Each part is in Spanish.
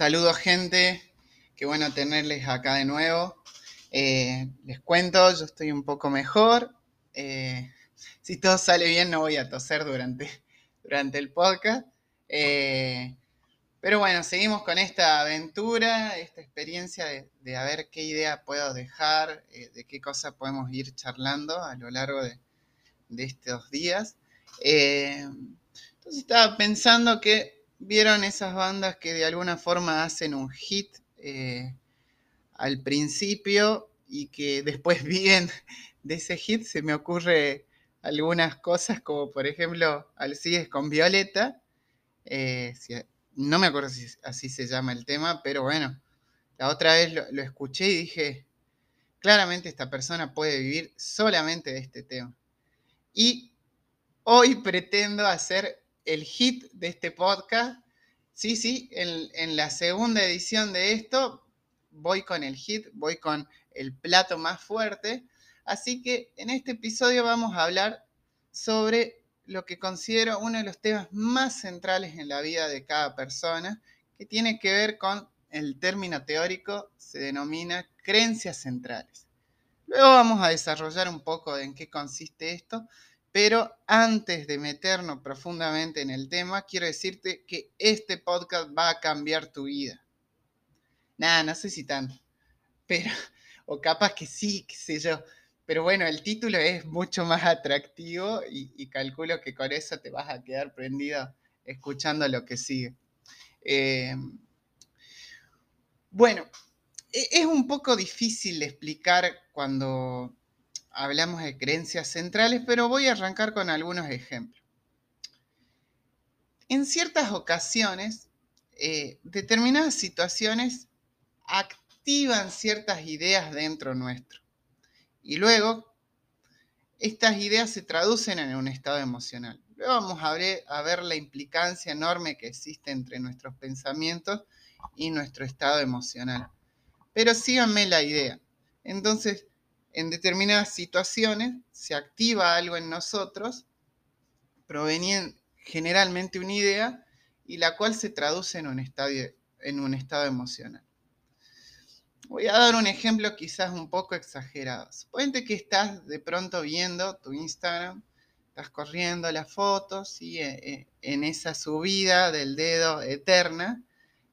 Saludos gente, qué bueno tenerles acá de nuevo. Eh, les cuento, yo estoy un poco mejor. Eh, si todo sale bien no voy a toser durante, durante el podcast. Eh, pero bueno, seguimos con esta aventura, esta experiencia de, a ver qué idea puedo dejar, de qué cosa podemos ir charlando a lo largo de, de estos días. entonces estaba pensando que vieron esas bandas que de alguna forma hacen un hit eh, al principio y que después viven de ese hit, se me ocurre algunas cosas como por ejemplo Alcides con Violeta, eh, no me acuerdo si así se llama el tema, pero bueno, la otra vez lo escuché y dije, claramente esta persona puede vivir solamente de este tema. Y hoy pretendo hacer el hit de este podcast. Sí, sí, en, la segunda edición de esto voy con el hit, voy con el plato más fuerte. Así que en este episodio vamos a hablar sobre lo que considero uno de los temas más centrales en la vida de cada persona, que tiene que ver con el término teórico, se denomina creencias centrales. Luego vamos a desarrollar un poco en qué consiste esto, pero antes de meternos profundamente en el tema, quiero decirte que este podcast va a cambiar tu vida. Nada, no sé si tanto, pero, o capaz que sí, qué sé yo. Pero bueno, el título es mucho más atractivo y, calculo que con eso te vas a quedar prendido escuchando lo que sigue. Eh, bueno, e, es un poco difícil explicar cuando hablamos de creencias centrales, pero voy a arrancar con algunos ejemplos. En ciertas ocasiones, eh, determinadas situaciones activan ciertas ideas dentro nuestro. Y luego, estas ideas se traducen en un estado emocional. Luego vamos a ver, a ver la implicancia enorme que existe entre nuestros pensamientos y nuestro estado emocional. Pero síganme la idea. Entonces, en determinadas situaciones se activa algo en nosotros, proveniente generalmente una idea, y la cual se traduce en un estado, emocional. Voy a dar un ejemplo quizás un poco exagerado. Suponte que estás de pronto viendo tu Instagram, estás corriendo las fotos y eh, eh, en esa subida del dedo eterna,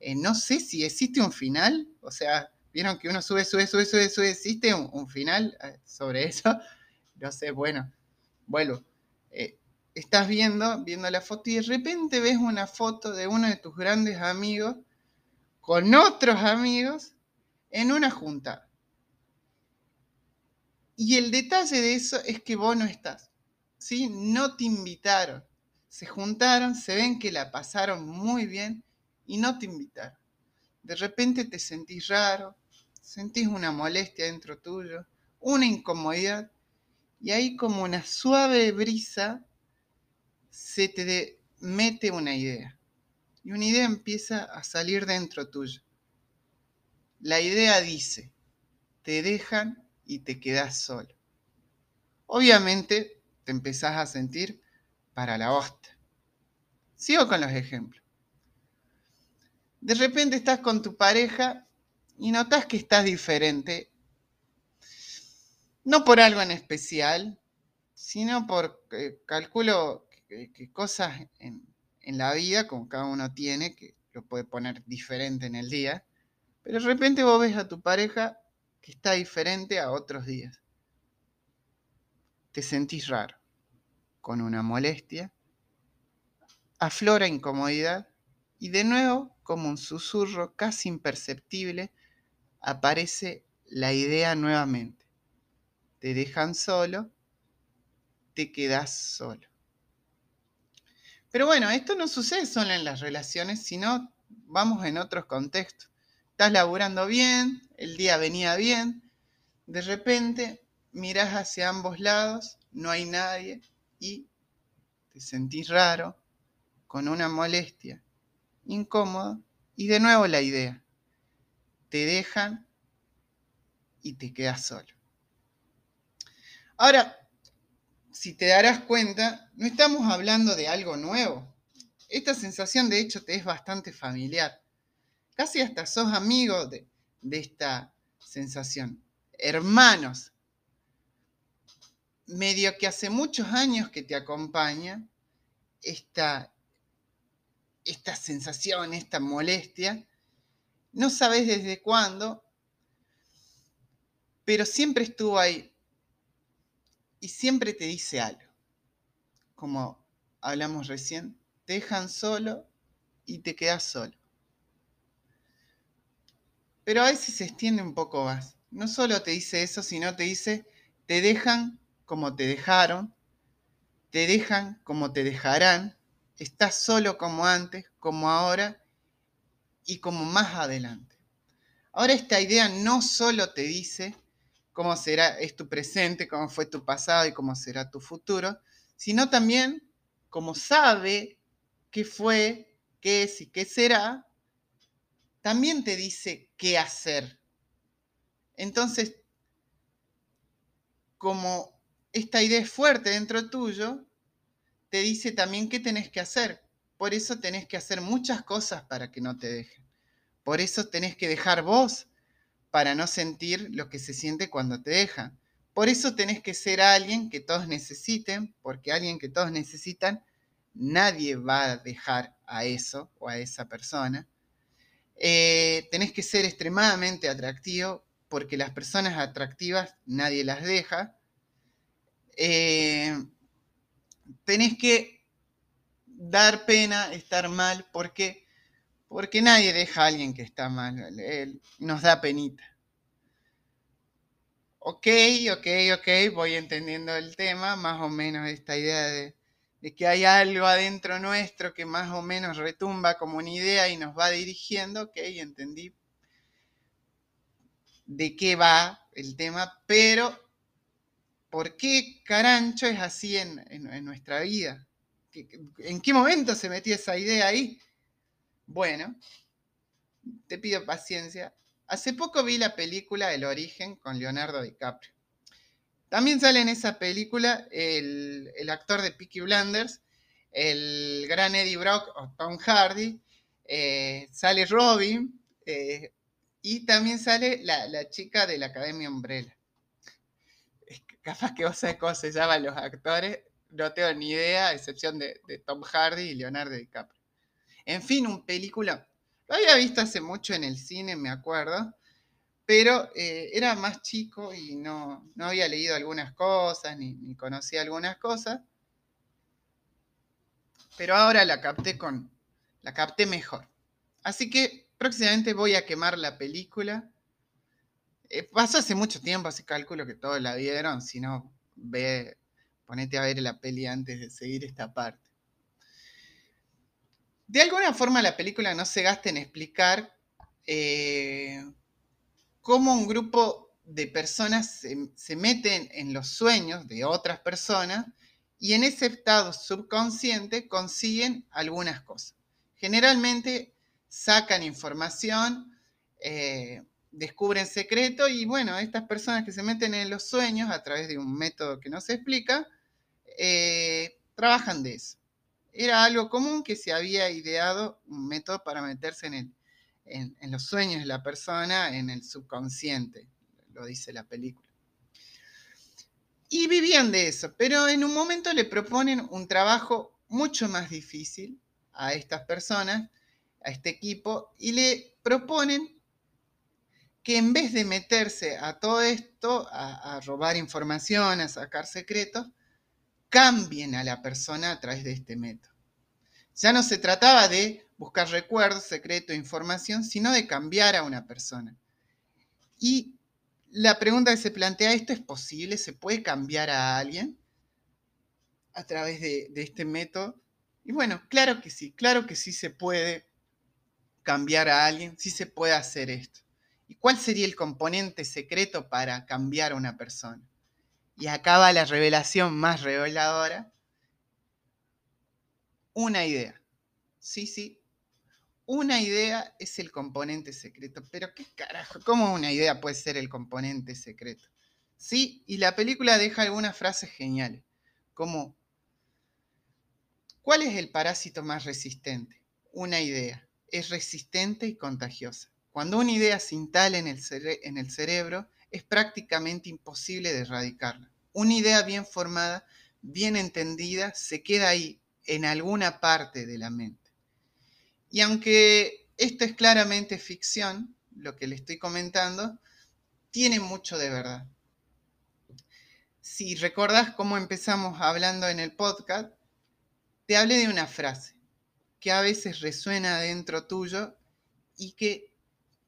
eh, no sé si existe un final, o sea, Vieron que uno sube, sube, sube, sube, sube. ¿Existe un, final eh, sobre eso? No sé, bueno, vuelvo. Eh, estás viendo, viendo la foto y de repente ves una foto de uno de tus grandes amigos con otros amigos en una junta. Y el detalle de eso es que vos no estás. ¿sí? No te invitaron. Se juntaron, se ven que la pasaron muy bien y no te invitaron. De repente te sentís raro, sentís una molestia dentro tuyo, una incomodidad, y ahí como una suave brisa se te mete una idea. Y una idea empieza a salir dentro tuyo. La idea dice, te dejan y te quedas solo. Obviamente te empezás a sentir para la hosta. Sigo con los ejemplos. De repente estás con tu pareja y notas que estás diferente, no por algo en especial, sino por, calculo que, cosas en, en, la vida, como cada uno tiene, que lo puede poner diferente en el día, pero de repente vos ves a tu pareja que está diferente a otros días. Te sentís raro, con una molestia, aflora incomodidad y de nuevo, como un susurro casi imperceptible, aparece la idea nuevamente. Te dejan solo, te quedas solo. Pero bueno, esto no sucede solo en las relaciones, sino vamos en otros contextos. Estás laburando bien, el día venía bien, de repente miras hacia ambos lados, no hay nadie y te sentís raro, con una molestia, incómodo, y de nuevo la idea te dejan y te quedas solo. Ahora, si te darás cuenta, no estamos hablando de algo nuevo. Esta sensación de hecho te es bastante familiar. casi hasta sos amigo de, de esta sensación. Hermanos, medio que hace muchos años que te acompaña esta, esta sensación, esta molestia, no sabes desde cuándo, pero siempre estuvo ahí y siempre te dice algo. Como hablamos recién, te dejan solo y te quedas solo. Pero a veces se extiende un poco más. No solo te dice eso, sino te dice, te dejan como te dejaron, te dejan como te dejarán, estás solo como antes, como ahora y como más adelante. Ahora esta idea no solo te dice cómo será tu presente, cómo fue tu pasado y cómo será tu futuro, sino también cómo sabe qué fue, qué es y qué será, también te dice qué hacer. Entonces, como esta idea es fuerte dentro tuyo, te dice también qué tenés que hacer. Por eso tenés que hacer muchas cosas para que no te dejen. Por eso tenés que dejar vos para no sentir lo que se siente cuando te dejan. Por eso tenés que ser alguien que todos necesiten, porque alguien que todos necesitan, nadie va a dejar a eso o a esa persona. Eh, tenés que ser extremadamente atractivo, porque las personas atractivas nadie las deja. Eh, tenés que dar pena, estar mal, porque, porque nadie deja a alguien que está mal, nos da penita. Ok, ok, ok, voy entendiendo el tema, más o menos esta idea de, de que hay algo adentro nuestro que más o menos retumba como una idea y nos va dirigiendo, ok, entendí de qué va el tema, pero ¿Por qué Carancho es así en, nuestra vida? ¿En qué momento se metió esa idea ahí? Bueno, te pido paciencia. Hace poco vi la película El origen con Leonardo DiCaprio. También sale en esa película el, actor de Peaky Blinders, el gran Eddie Brock o Tom Hardy, eh, sale Robin eh, y también sale la, chica de la Academia Umbrella capaz que vos sabés cómo se llaman los actores, no tengo ni idea, a excepción de, Tom Hardy y Leonardo DiCaprio. En fin, un película, lo había visto hace mucho en el cine, me acuerdo, pero eh, era más chico y no, no, había leído algunas cosas, ni, conocía algunas cosas, pero ahora la capté con, la capté mejor. Así que próximamente voy a quemar la película eh, pasó hace mucho tiempo, así cálculo que todos la vieron. Si no, ve, ponete a ver la peli antes de seguir esta parte. De alguna forma la película no se gasta en explicar eh, cómo un grupo de personas se, meten en los sueños de otras personas y en ese estado subconsciente consiguen algunas cosas. Generalmente sacan información, eh, descubren secreto y bueno, estas personas que se meten en los sueños a través de un método que no se explica, eh, trabajan de eso. Era algo común que se había ideado un método para meterse en, en los sueños de la persona, en el subconsciente, lo dice la película. Y vivían de eso, pero en un momento le proponen un trabajo mucho más difícil a estas personas, a este equipo, y le proponen que en vez de meterse a todo esto, a, robar información, a sacar secretos, cambien a la persona a través de este método. Ya no se trataba de buscar recuerdos, secretos, información, sino de cambiar a una persona. Y la pregunta que se plantea esto es posible, ¿se puede cambiar a alguien a través de, de este método? Y bueno, claro que sí, claro que sí se puede cambiar a alguien, sí se puede hacer esto. ¿Y cuál sería el componente secreto para cambiar a una persona? Y acá va la revelación más reveladora. Una idea. Sí, sí. Una idea es el componente secreto. Pero qué carajo, ¿cómo una idea puede ser el componente secreto? Sí, y la película deja algunas frases geniales, como, ¿cuál es el parásito más resistente? Una idea es resistente y contagiosa. Cuando una idea se instala en el cerebro, es prácticamente imposible de erradicarla. Una idea bien formada, bien entendida, se queda ahí, en alguna parte de la mente. Y aunque esto es claramente ficción, lo que le estoy comentando, tiene mucho de verdad. Si recordás cómo empezamos hablando en el podcast, te hablé de una frase que a veces resuena dentro tuyo y que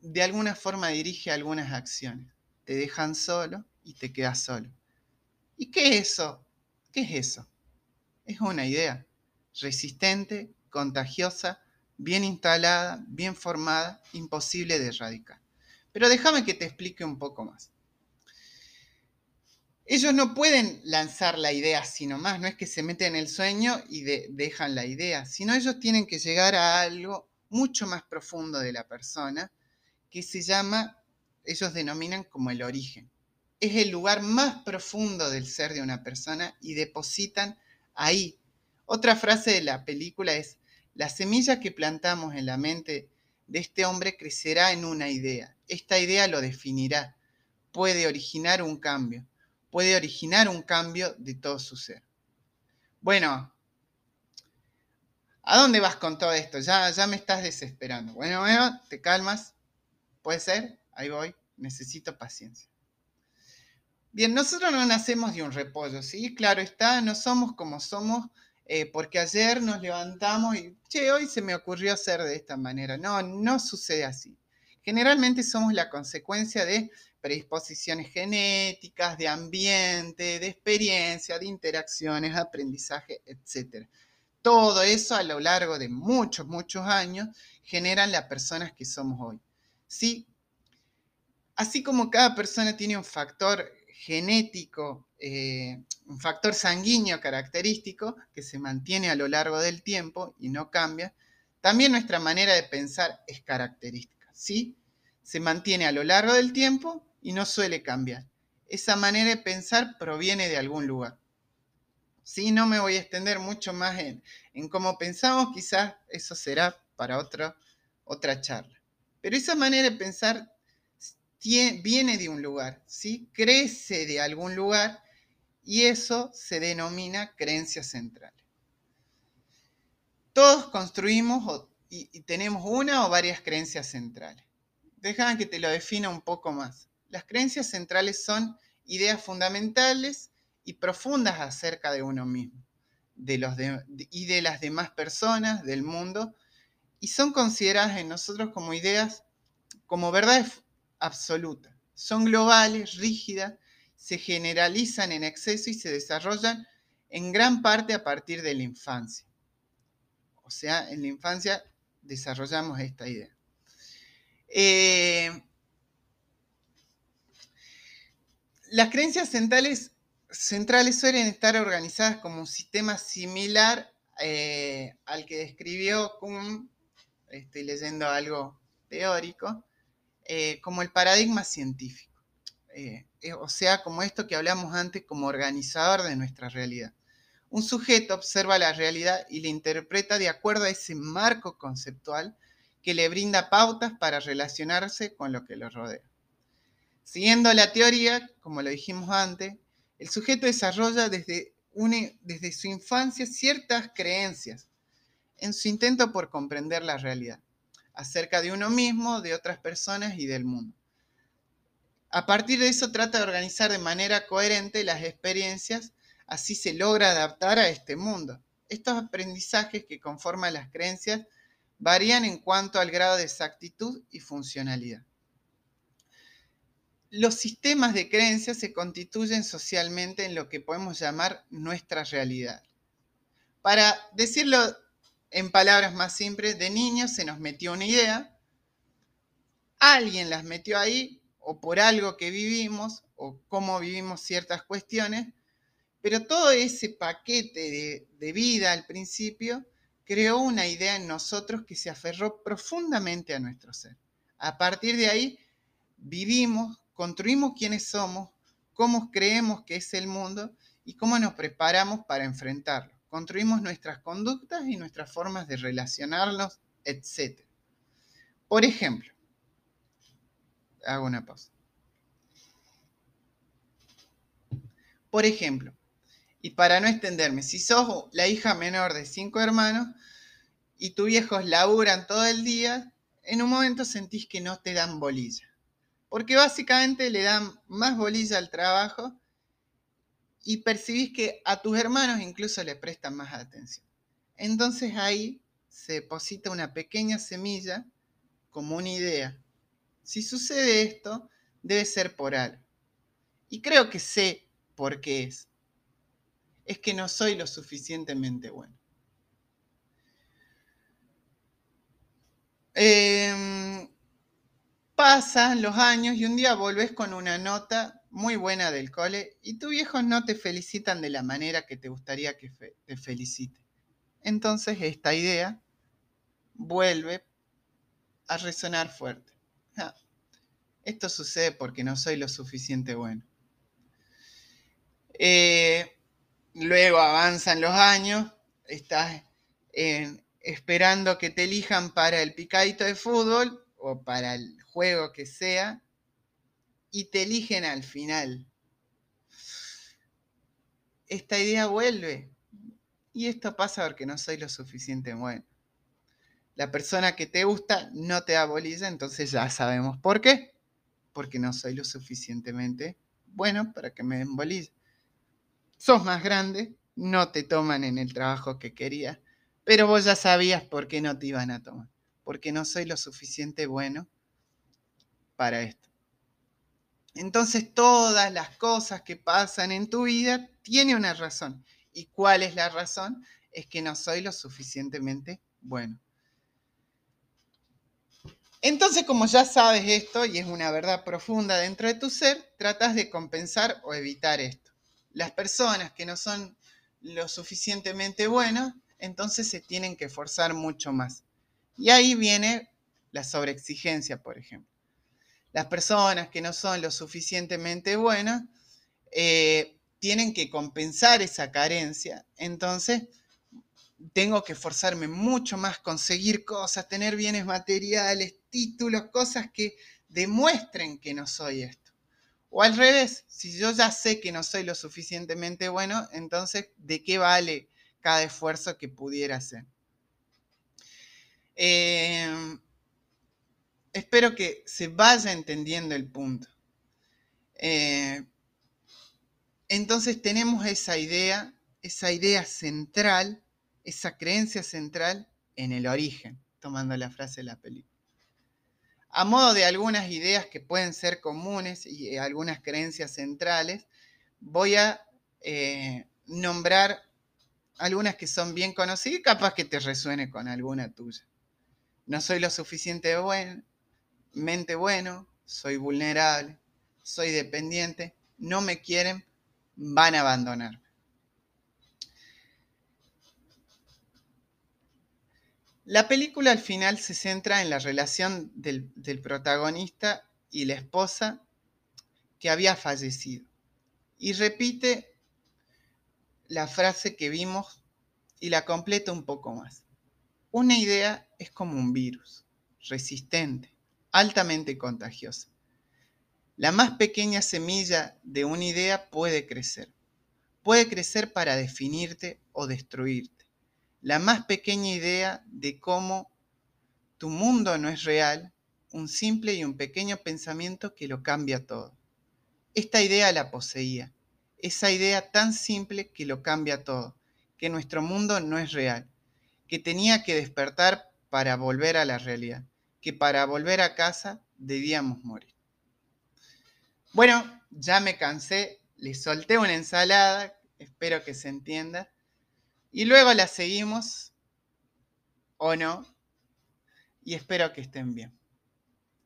de alguna forma dirige algunas acciones. Te dejan solo y te quedas solo. ¿Y qué es eso? ¿Qué es eso? Es una idea resistente, contagiosa, bien instalada, bien formada, imposible de erradicar. Pero déjame que te explique un poco más. Ellos no pueden lanzar la idea sino más, no es que se meten en el sueño y dejan la idea, sino ellos tienen que llegar a algo mucho más profundo de la persona que se llama, ellos denominan como el origen. Es el lugar más profundo del ser de una persona y depositan ahí otra frase de la película es, la semilla que plantamos en la mente de este hombre crecerá en una idea. Esta idea lo definirá. Puede originar un cambio. Puede originar un cambio de todo su ser. Bueno, ¿a dónde vas con todo esto? Ya, ya me estás desesperando. Bueno, bueno, te calmas. ¿Puede ser? Ahí voy. Necesito paciencia. Bien, nosotros no nacemos de un repollo, ¿sí? Claro está, no somos como somos eh, porque ayer nos levantamos y, che, hoy se me ocurrió hacer de esta manera. No, no sucede así. Generalmente somos la consecuencia de predisposiciones genéticas, de ambiente, de experiencia, de interacciones, aprendizaje, etc. Todo eso a lo largo de muchos, muchos años generan las personas que somos hoy. ¿Sí? Así como cada persona tiene un factor genético, eh, un factor sanguíneo característico que se mantiene a lo largo del tiempo y no cambia, también nuestra manera de pensar es característica, ¿sí? Se mantiene a lo largo del tiempo y no suele cambiar. Esa manera de pensar proviene de algún lugar. Sí, no me voy a extender mucho más en, en cómo pensamos, quizás eso será para otra, otra charla. Pero esa manera de pensar viene de un lugar, ¿sí? crece de algún lugar y eso se denomina creencia central. Todos construimos y, tenemos una o varias creencias centrales. Déjame que te lo defina un poco más. Las creencias centrales son ideas fundamentales y profundas acerca de uno mismo de los y de las demás personas, del mundo, y son consideradas en nosotros como ideas, como verdades absoluta. Son globales, rígidas, se generalizan en exceso y se desarrollan en gran parte a partir de la infancia. O sea, en la infancia desarrollamos esta idea. Eh, las creencias centrales, centrales, suelen estar organizadas como un sistema similar eh, al que describió Kuhn, estoy leyendo algo teórico, eh, como el paradigma científico, eh, eh, o sea, como esto que hablamos antes, como organizador de nuestra realidad. Un sujeto observa la realidad y la interpreta de acuerdo a ese marco conceptual que le brinda pautas para relacionarse con lo que lo rodea. Siguiendo la teoría, como lo dijimos antes, el sujeto desarrolla desde, desde su infancia ciertas creencias en su intento por comprender la realidad acerca de uno mismo, de otras personas y del mundo. A partir de eso trata de organizar de manera coherente las experiencias, así se logra adaptar a este mundo. Estos aprendizajes que conforman las creencias varían en cuanto al grado de exactitud y funcionalidad. Los sistemas de creencias se constituyen socialmente en lo que podemos llamar nuestra realidad. Para decirlo en palabras más simples, de niños se nos metió una idea, alguien las metió ahí, o por algo que vivimos, o cómo vivimos ciertas cuestiones, pero todo ese paquete de, de vida al principio creó una idea en nosotros que se aferró profundamente a nuestro ser. A partir de ahí, vivimos, construimos quiénes somos, cómo creemos que es el mundo y cómo nos preparamos para enfrentarlo construimos nuestras conductas y nuestras formas de relacionarnos, etc. Por ejemplo, hago una pausa. Por ejemplo, y para no extenderme, si sos la hija menor de cinco hermanos y tus viejos laburan todo el día, en un momento sentís que no te dan bolilla. Porque básicamente le dan más bolilla al trabajo y percibís que a tus hermanos incluso le prestan más atención. Entonces ahí se deposita una pequeña semilla como una idea. Si sucede esto, debe ser por algo. Y creo que sé por qué es. Es que no soy lo suficientemente bueno. Em, pasan los años y un día volvés con una nota muy buena del cole y tus viejos no te felicitan de la manera que te gustaría que te felicite. Entonces esta idea vuelve a resonar fuerte. Ah, esto sucede porque no soy lo suficiente bueno. Eh, luego avanzan los años, estás esperando que te elijan para el picadito de fútbol o para el juego que sea y te eligen al final. Esta idea vuelve y esto pasa porque no soy lo suficiente bueno. La persona que te gusta no te da bolilla, entonces ya sabemos por qué. Porque no soy lo suficientemente bueno para que me den bolilla. Sos más grande, no te toman en el trabajo que querías, pero vos ya sabías por qué no te iban a tomar. Porque no soy lo suficiente bueno para esto. Entonces todas las cosas que pasan en tu vida tienen una razón. ¿Y cuál es la razón? Es que no soy lo suficientemente bueno. Entonces, como ya sabes esto, y es una verdad profunda dentro de tu ser, tratas de compensar o evitar esto. Las personas que no son lo suficientemente buenas, entonces se tienen que esforzar mucho más. Y ahí viene la sobreexigencia, por ejemplo. Las personas que no son lo suficientemente buenas eh, tienen que compensar esa carencia, entonces tengo que esforzarme mucho más, conseguir cosas, tener bienes materiales, títulos, cosas que demuestren que no soy esto. O al revés, si yo ya sé que no soy lo suficientemente bueno, entonces, ¿de qué vale cada esfuerzo que pudiera hacer? Em, espero que se vaya entendiendo el punto. Eh, entonces tenemos esa idea, esa idea central esa creencia central en el origen, tomando la frase de la película. A modo de algunas ideas que pueden ser comunes y eh, algunas creencias centrales, voy a eh, nombrar algunas que son bien conocidas y capaz que te resuene con alguna tuya. No soy lo suficientemente bueno, soy vulnerable, soy dependiente, no me quieren, van a abandonar. La película al final se centra en la relación del, protagonista y la esposa que había fallecido. Y repite la frase que vimos y la completa un poco más. Una idea es como un virus, resistente, altamente contagiosa. La más pequeña semilla de una idea puede crecer. Puede crecer para definirte o destruirte la más pequeña idea de cómo tu mundo no es real, un simple y un pequeño pensamiento que lo cambia todo. Esta idea la poseía, esa idea tan simple que lo cambia todo, que nuestro mundo no es real, que tenía que despertar para volver a la realidad, que para volver a casa debíamos morir. Bueno, ya me cansé, le solté una ensalada, espero que se entienda. Y luego la seguimos, o no, y espero que estén bien.